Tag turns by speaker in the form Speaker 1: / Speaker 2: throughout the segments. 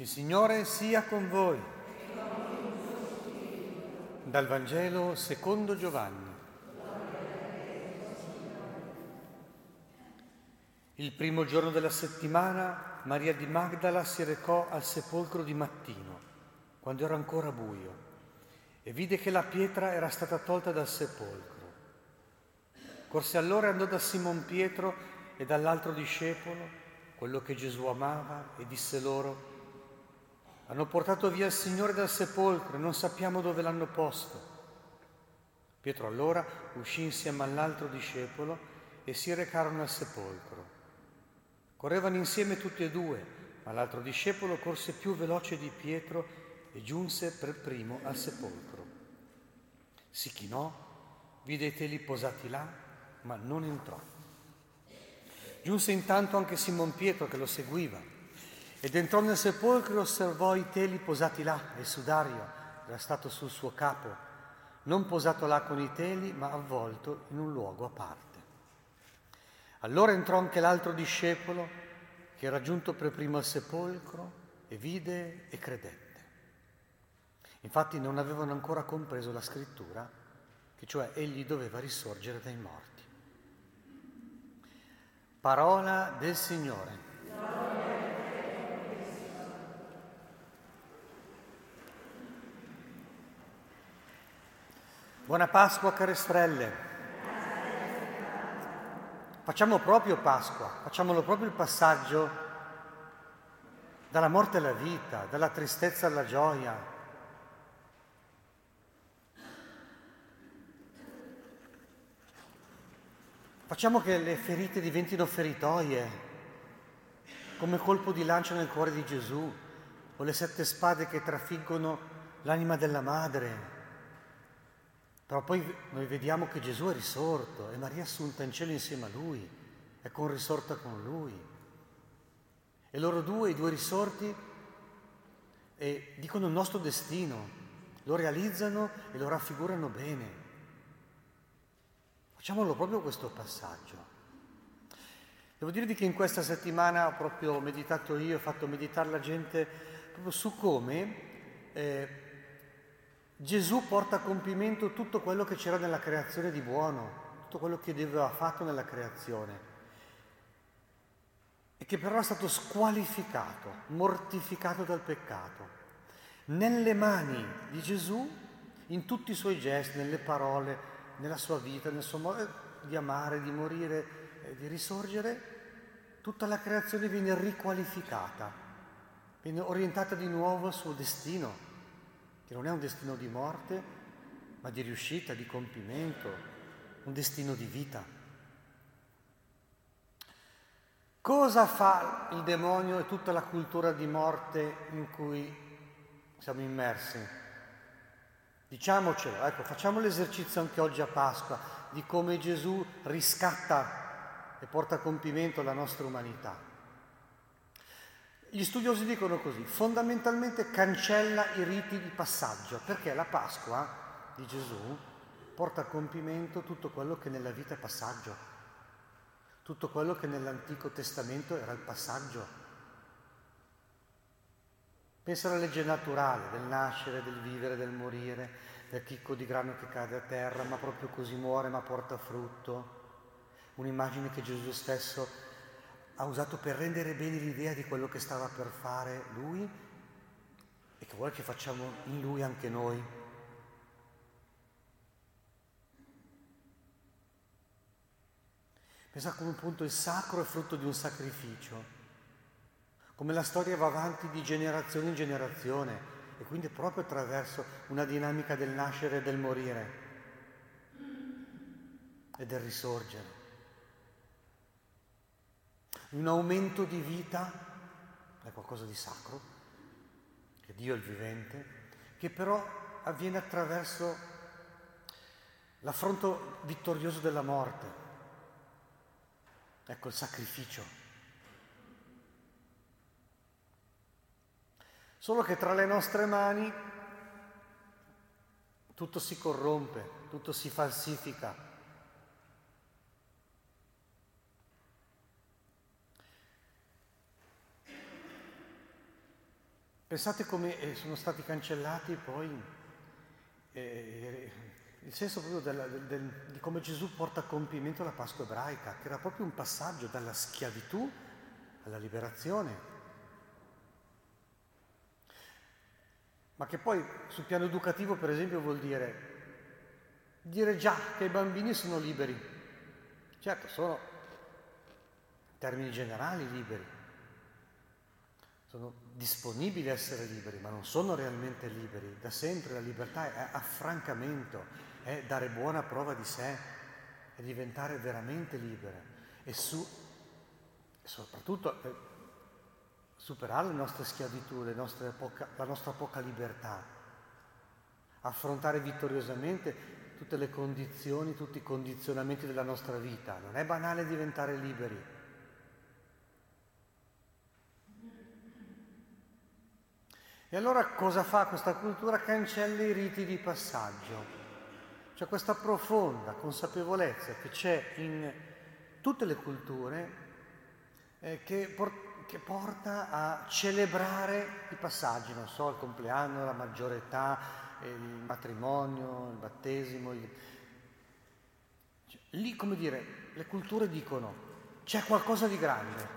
Speaker 1: Il Signore sia con voi. Dal Vangelo secondo Giovanni. Il primo giorno della settimana Maria di Magdala si recò al sepolcro di mattino, quando era ancora buio, e vide che la pietra era stata tolta dal sepolcro. Corse allora e andò da Simon Pietro e dall'altro discepolo, quello che Gesù amava, e disse loro, hanno portato via il Signore dal sepolcro e non sappiamo dove l'hanno posto. Pietro allora uscì insieme all'altro discepolo e si recarono al sepolcro. Correvano insieme tutti e due, ma l'altro discepolo corse più veloce di Pietro e giunse per primo al sepolcro. Si chinò, vide i teli posati là ma non entrò. Giunse intanto anche Simon Pietro che lo seguiva ed entrò nel sepolcro e osservò i teli posati là e il sudario era stato sul suo capo, non posato là con i teli, ma avvolto in un luogo a parte. Allora entrò anche l'altro discepolo che era giunto per primo al sepolcro e vide e credette. Infatti non avevano ancora compreso la scrittura, che cioè egli doveva risorgere dai morti. Parola del Signore. Buona Pasqua, care sorelle. Facciamo proprio Pasqua, facciamolo proprio il passaggio dalla morte alla vita, dalla tristezza alla gioia, Facciamo che le ferite diventino feritoie, come colpo di lancia nel cuore di Gesù, o le sette spade che trafiggono l'anima della madre. Però poi noi vediamo che Gesù è risorto e Maria è assunta in cielo insieme a lui, è con risorta con lui. E loro due, i due risorti, eh, dicono il nostro destino, lo realizzano e lo raffigurano bene. Facciamolo proprio questo passaggio. Devo dirvi che in questa settimana ho proprio meditato io, ho fatto meditare la gente proprio su come eh, Gesù porta a compimento tutto quello che c'era nella creazione di buono, tutto quello che Dio aveva fatto nella creazione e che però è stato squalificato, mortificato dal peccato. Nelle mani di Gesù, in tutti i suoi gesti, nelle parole, nella sua vita, nel suo modo di amare, di morire, di risorgere, tutta la creazione viene riqualificata, viene orientata di nuovo al suo destino, che non è un destino di morte, ma di riuscita, di compimento, un destino di vita. Cosa fa il demonio e tutta la cultura di morte in cui siamo immersi? Diciamocelo, ecco, facciamo l'esercizio anche oggi a Pasqua di come Gesù riscatta e porta a compimento la nostra umanità. Gli studiosi dicono così, fondamentalmente cancella i riti di passaggio, perché la Pasqua di Gesù porta a compimento tutto quello che nella vita è passaggio, tutto quello che nell'Antico Testamento era il passaggio. Pensa alla legge naturale del nascere, del vivere, del morire, del chicco di grano che cade a terra, ma proprio così muore, ma porta frutto. Un'immagine che Gesù stesso ha usato per rendere bene l'idea di quello che stava per fare lui e che vuole che facciamo in lui anche noi. Pensa come appunto il sacro è frutto di un sacrificio come la storia va avanti di generazione in generazione e quindi proprio attraverso una dinamica del nascere e del morire e del risorgere. Un aumento di vita è qualcosa di sacro, che Dio è il vivente, che però avviene attraverso l'affronto vittorioso della morte. Ecco il sacrificio. Solo che tra le nostre mani tutto si corrompe, tutto si falsifica. Pensate come eh, sono stati cancellati poi eh, il senso proprio del, del, di come Gesù porta a compimento la Pasqua ebraica, che era proprio un passaggio dalla schiavitù alla liberazione. Ma che poi sul piano educativo, per esempio, vuol dire dire già che i bambini sono liberi. Certo, sono in termini generali liberi, sono disponibili a essere liberi, ma non sono realmente liberi. Da sempre la libertà è affrancamento, è dare buona prova di sé, è diventare veramente libera e, su, soprattutto eh, superare le nostre schiavitù, le nostre poca, la nostra poca libertà, affrontare vittoriosamente tutte le condizioni, tutti i condizionamenti della nostra vita. Non è banale diventare liberi E allora cosa fa questa cultura? Cancella i riti di passaggio. C'è questa profonda consapevolezza che c'è in tutte le culture eh, che, por- che, porta a celebrare i passaggi, non so, il compleanno, la maggiore età, il matrimonio, il battesimo. Il... Cioè, lì, come dire, le culture dicono c'è qualcosa di grande,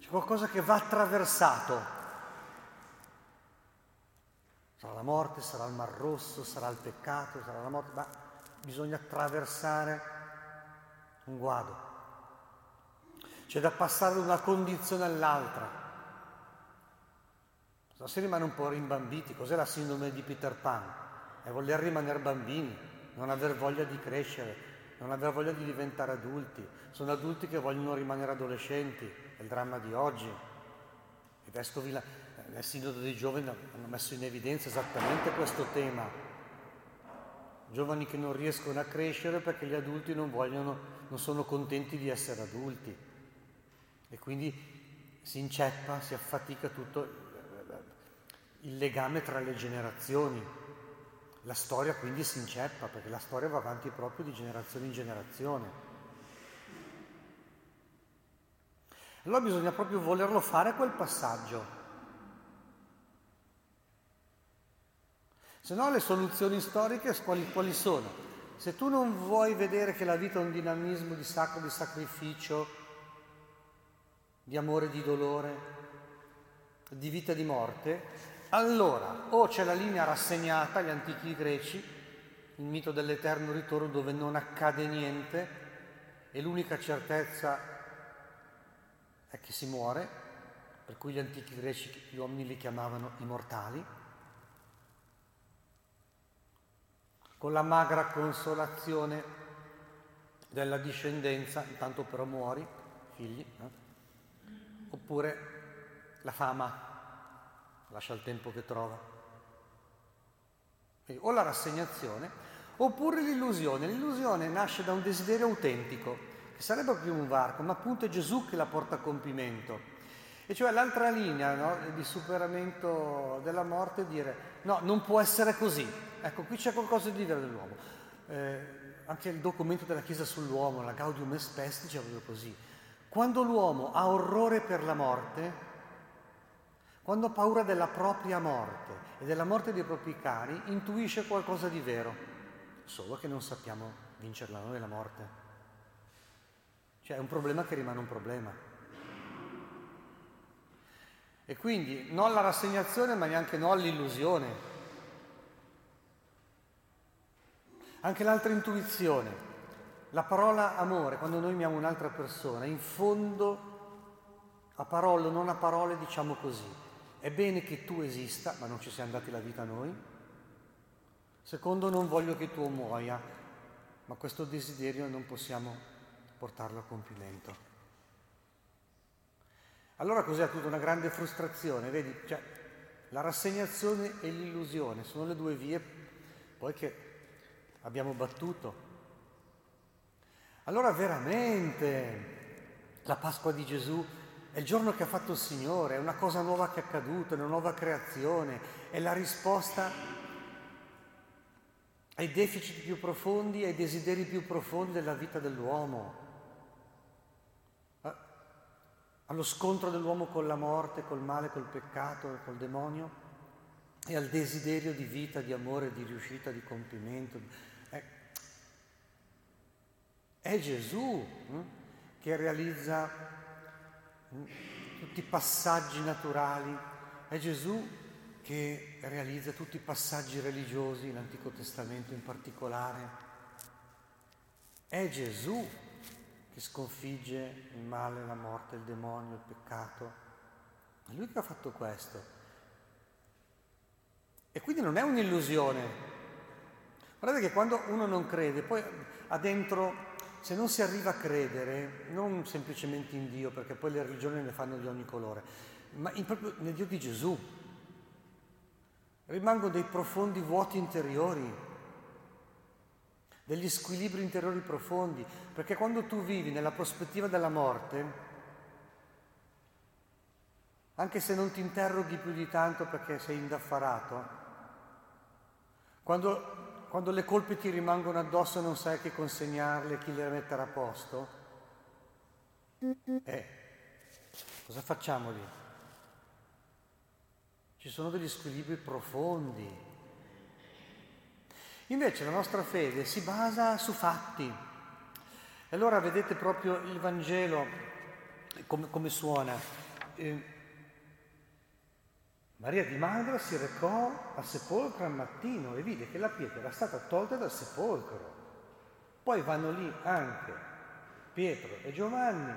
Speaker 1: c'è qualcosa che va attraversato Sarà la morte, sarà il mar rosso, sarà il peccato, sarà la morte, ma bisogna attraversare un guado. C'è da passare da una condizione all'altra. Se si rimane un po' rimbambiti. Cos'è la sindrome di Peter Pan? È voler rimanere bambini, non aver voglia di crescere, non aver voglia di diventare adulti. Sono adulti che vogliono rimanere adolescenti, è il dramma di oggi. I vescovi nel Sinodo dei Giovani hanno messo in evidenza esattamente questo tema. Giovani che non riescono a crescere perché gli adulti non, vogliono, non sono contenti di essere adulti e quindi si inceppa, si affatica tutto il legame tra le generazioni. La storia quindi si inceppa perché la storia va avanti proprio di generazione in generazione. Allora bisogna proprio volerlo fare quel passaggio. Se no le soluzioni storiche quali, quali sono? Se tu non vuoi vedere che la vita è un dinamismo di sacro, di sacrificio, di amore, di dolore, di vita e di morte, allora o c'è la linea rassegnata agli antichi greci, il mito dell'eterno ritorno dove non accade niente e l'unica certezza è che si muore, per cui gli antichi greci gli uomini li chiamavano immortali, con la magra consolazione della discendenza, intanto però muori, figli, eh? oppure la fama lascia il tempo che trova, o la rassegnazione, oppure l'illusione. L'illusione nasce da un desiderio autentico, che sarebbe più un varco, ma appunto è Gesù che la porta a compimento. E cioè l'altra linea no, di superamento della morte è dire no, non può essere così. Ecco, qui c'è qualcosa di vero dell'uomo. Eh, anche il documento della Chiesa sull'uomo, la Gaudium et Spes, dice proprio così. Quando l'uomo ha orrore per la morte, quando ha paura della propria morte e della morte dei propri cari, intuisce qualcosa di vero, solo che non sappiamo vincerla noi la morte. Cioè è un problema che rimane un problema. E quindi non alla rassegnazione, ma neanche no all'illusione. Anche l'altra intuizione, la parola amore, quando noi amiamo un'altra persona, in fondo a parole non a parole diciamo così, è bene che tu esista, ma non ci siamo dati la vita noi. Secondo, non voglio che tu muoia, ma questo desiderio non possiamo portarlo a compimento. Allora cos'è tutta una grande frustrazione? Vedi, cioè, la rassegnazione e l'illusione sono le due vie poi che abbiamo battuto. Allora veramente la Pasqua di Gesù è il giorno che ha fatto il Signore, è una cosa nuova che è accaduta, è una nuova creazione, è la risposta ai deficit più profondi, ai desideri più profondi della vita dell'uomo. allo scontro dell'uomo con la morte, col male, col peccato, col demonio e al desiderio di vita, di amore, di riuscita, di compimento. È, Gesù eh, che realizza eh, tutti i passaggi naturali, è Gesù che realizza tutti i passaggi religiosi, l'Antico Testamento in particolare. È Gesù che sconfigge il male, la morte, il demonio, il peccato. È Lui che ha fatto questo. E quindi non è un'illusione. Guardate che quando uno non crede, poi ha dentro, se non si arriva a credere, non semplicemente in Dio, perché poi le religioni ne fanno di ogni colore, ma proprio nel Dio di Gesù, rimangono dei profondi vuoti interiori, degli squilibri interiori profondi, perché quando tu vivi nella prospettiva della morte, anche se non ti interroghi più di tanto perché sei indaffarato, quando, quando le colpe ti rimangono addosso e non sai che consegnarle, chi le mettere a posto, eh, cosa facciamo lì? Ci sono degli squilibri profondi. Invece la nostra fede si basa su fatti. E allora vedete proprio il Vangelo come, come suona. Eh, Maria di Magdala si recò al sepolcro al mattino e vide che la pietra era stata tolta dal sepolcro. Poi vanno lì anche Pietro e Giovanni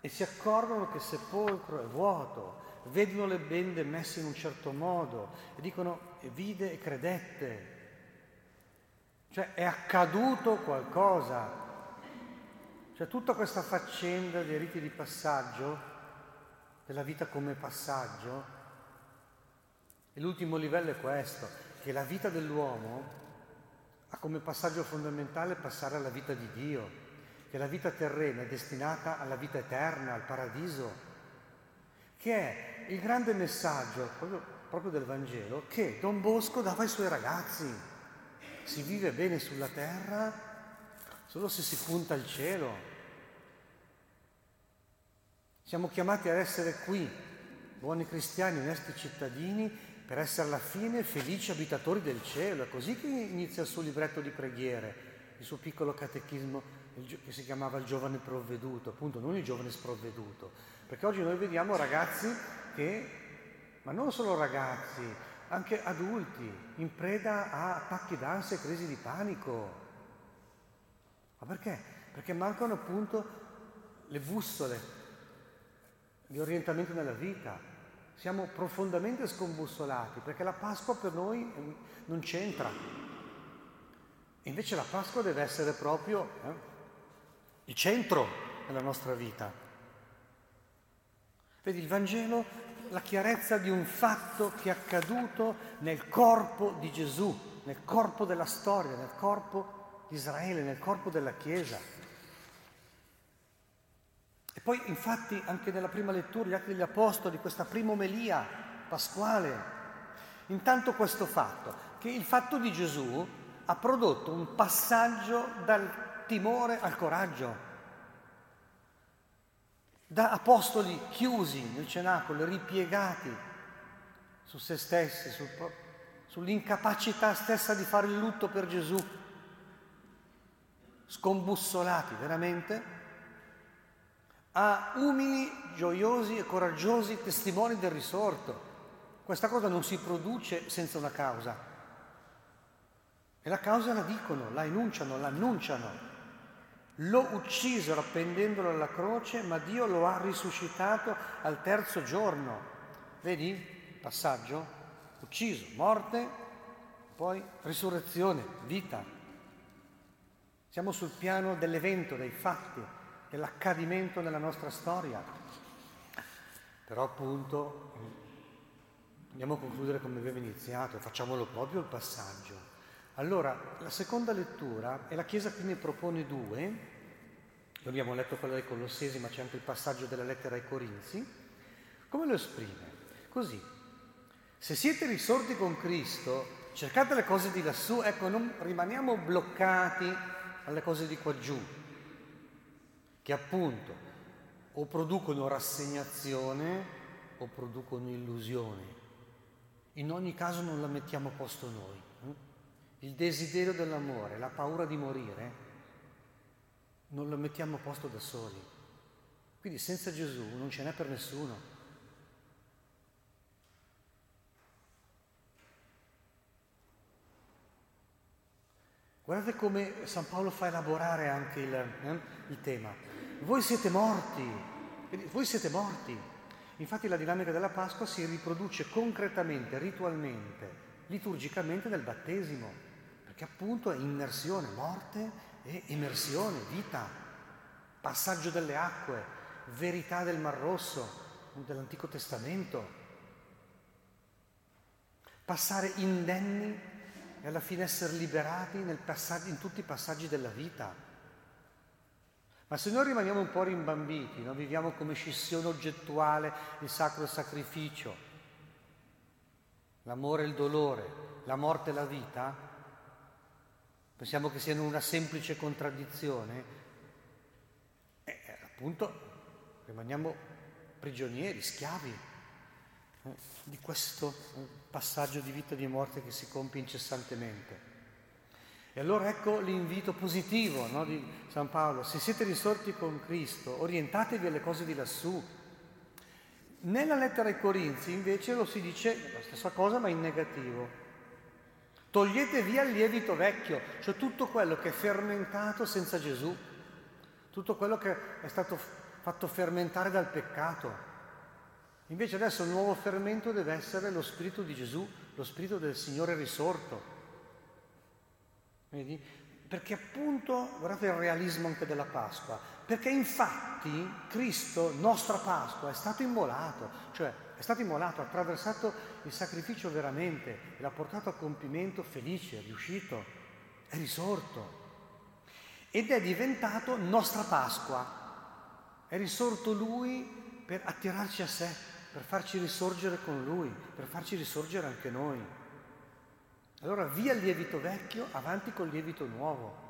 Speaker 1: e si accorgono che il sepolcro è vuoto, vedono le bende messe in un certo modo e dicono vide e credette. Cioè è accaduto qualcosa. Cioè tutta questa faccenda dei riti di passaggio, della vita come passaggio, e l'ultimo livello è questo, che la vita dell'uomo ha come passaggio fondamentale passare alla vita di Dio, che la vita terrena è destinata alla vita eterna, al paradiso, che è il grande messaggio proprio, proprio del Vangelo che Don Bosco dava ai suoi ragazzi. Si vive bene sulla terra solo se si punta al cielo. Siamo chiamati ad essere qui, buoni cristiani, onesti cittadini, per essere alla fine felici abitatori del cielo. È così che inizia il suo libretto di preghiere, il suo piccolo catechismo che si chiamava il giovane provveduto, appunto non il giovane sprovveduto, perché oggi noi vediamo ragazzi che, ma non solo ragazzi, anche adulti, in preda a attacchi d'ansia e crisi di panico. Ma perché? Perché mancano appunto le bussole di orientamento nella vita, siamo profondamente scombussolati perché la Pasqua per noi non c'entra. Invece la Pasqua deve essere proprio eh, il centro della nostra vita. Vedi, il Vangelo, la chiarezza di un fatto che è accaduto nel corpo di Gesù, nel corpo della storia, nel corpo di Israele, nel corpo della Chiesa. E poi infatti anche nella prima lettura, gli Atti degli Apostoli, questa prima omelia pasquale, intanto questo fatto, che il fatto di Gesù ha prodotto un passaggio dal timore al coraggio, da apostoli chiusi nel cenacolo, ripiegati su se stessi, sul, sull'incapacità stessa di fare il lutto per Gesù, scombussolati veramente a umili, gioiosi e coraggiosi testimoni del risorto. Questa cosa non si produce senza una causa. E la causa la dicono, la enunciano, l'annunciano. Lo uccisero appendendolo alla croce, ma Dio lo ha risuscitato al terzo giorno. Vedi? Passaggio? Ucciso, morte, poi risurrezione, vita. Siamo sul piano dell'evento, dei fatti dell'accadimento nella nostra storia. Però appunto andiamo a concludere come abbiamo iniziato, facciamolo proprio il passaggio. Allora, la seconda lettura, e la Chiesa qui ne propone due, noi abbiamo letto quella dei Colossesi, ma c'è anche il passaggio della lettera ai Corinzi, come lo esprime? Così, se siete risorti con Cristo, cercate le cose di lassù, ecco, non rimaniamo bloccati alle cose di qua giù, che appunto o producono rassegnazione o producono illusione. In ogni caso non la mettiamo a posto noi. Eh? Il desiderio dell'amore, la paura di morire, non lo mettiamo a posto da soli. Quindi senza Gesù non ce n'è per nessuno. Guardate come San Paolo fa elaborare anche il, eh, il tema. Voi siete morti, voi siete morti. Infatti la dinamica della Pasqua si riproduce concretamente, ritualmente, liturgicamente nel battesimo, perché appunto è immersione, morte e immersione, vita, passaggio delle acque, verità del Mar Rosso, dell'Antico Testamento, passare indenni e alla fine essere liberati in tutti i passaggi della vita. Ma se noi rimaniamo un po' rimbambiti, no? viviamo come scissione oggettuale il sacro sacrificio, l'amore e il dolore, la morte e la vita, pensiamo che siano una semplice contraddizione, eh, appunto rimaniamo prigionieri, schiavi di questo passaggio di vita e di morte che si compie incessantemente. E allora ecco l'invito positivo no, di San Paolo, se siete risorti con Cristo, orientatevi alle cose di lassù. Nella lettera ai Corinzi invece lo si dice la stessa cosa ma in negativo. Togliete via il lievito vecchio, cioè tutto quello che è fermentato senza Gesù, tutto quello che è stato fatto fermentare dal peccato. Invece adesso il nuovo fermento deve essere lo Spirito di Gesù, lo Spirito del Signore risorto. Vedi? Perché appunto, guardate il realismo anche della Pasqua, perché infatti Cristo, nostra Pasqua, è stato immolato, cioè è stato immolato, ha attraversato il sacrificio veramente l'ha portato a compimento felice, è riuscito, è risorto ed è diventato nostra Pasqua. È risorto Lui per attirarci a sé, per farci risorgere con Lui, per farci risorgere anche noi. Allora via il lievito vecchio, avanti col lievito nuovo.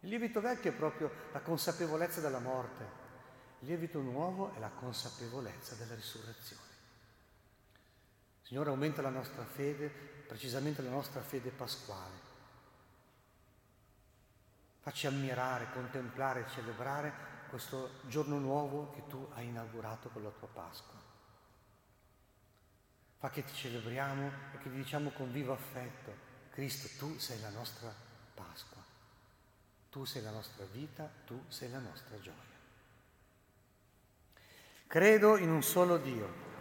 Speaker 1: Il lievito vecchio è proprio la consapevolezza della morte, il lievito nuovo è la consapevolezza della risurrezione. Signore, aumenta la nostra fede, precisamente la nostra fede pasquale. Facci ammirare, contemplare, celebrare questo giorno nuovo che tu hai inaugurato con la tua Pasqua. Fa che ti celebriamo e che ti diciamo con vivo affetto, Cristo, tu sei la nostra Pasqua, tu sei la nostra vita, tu sei la nostra gioia. Credo in un solo Dio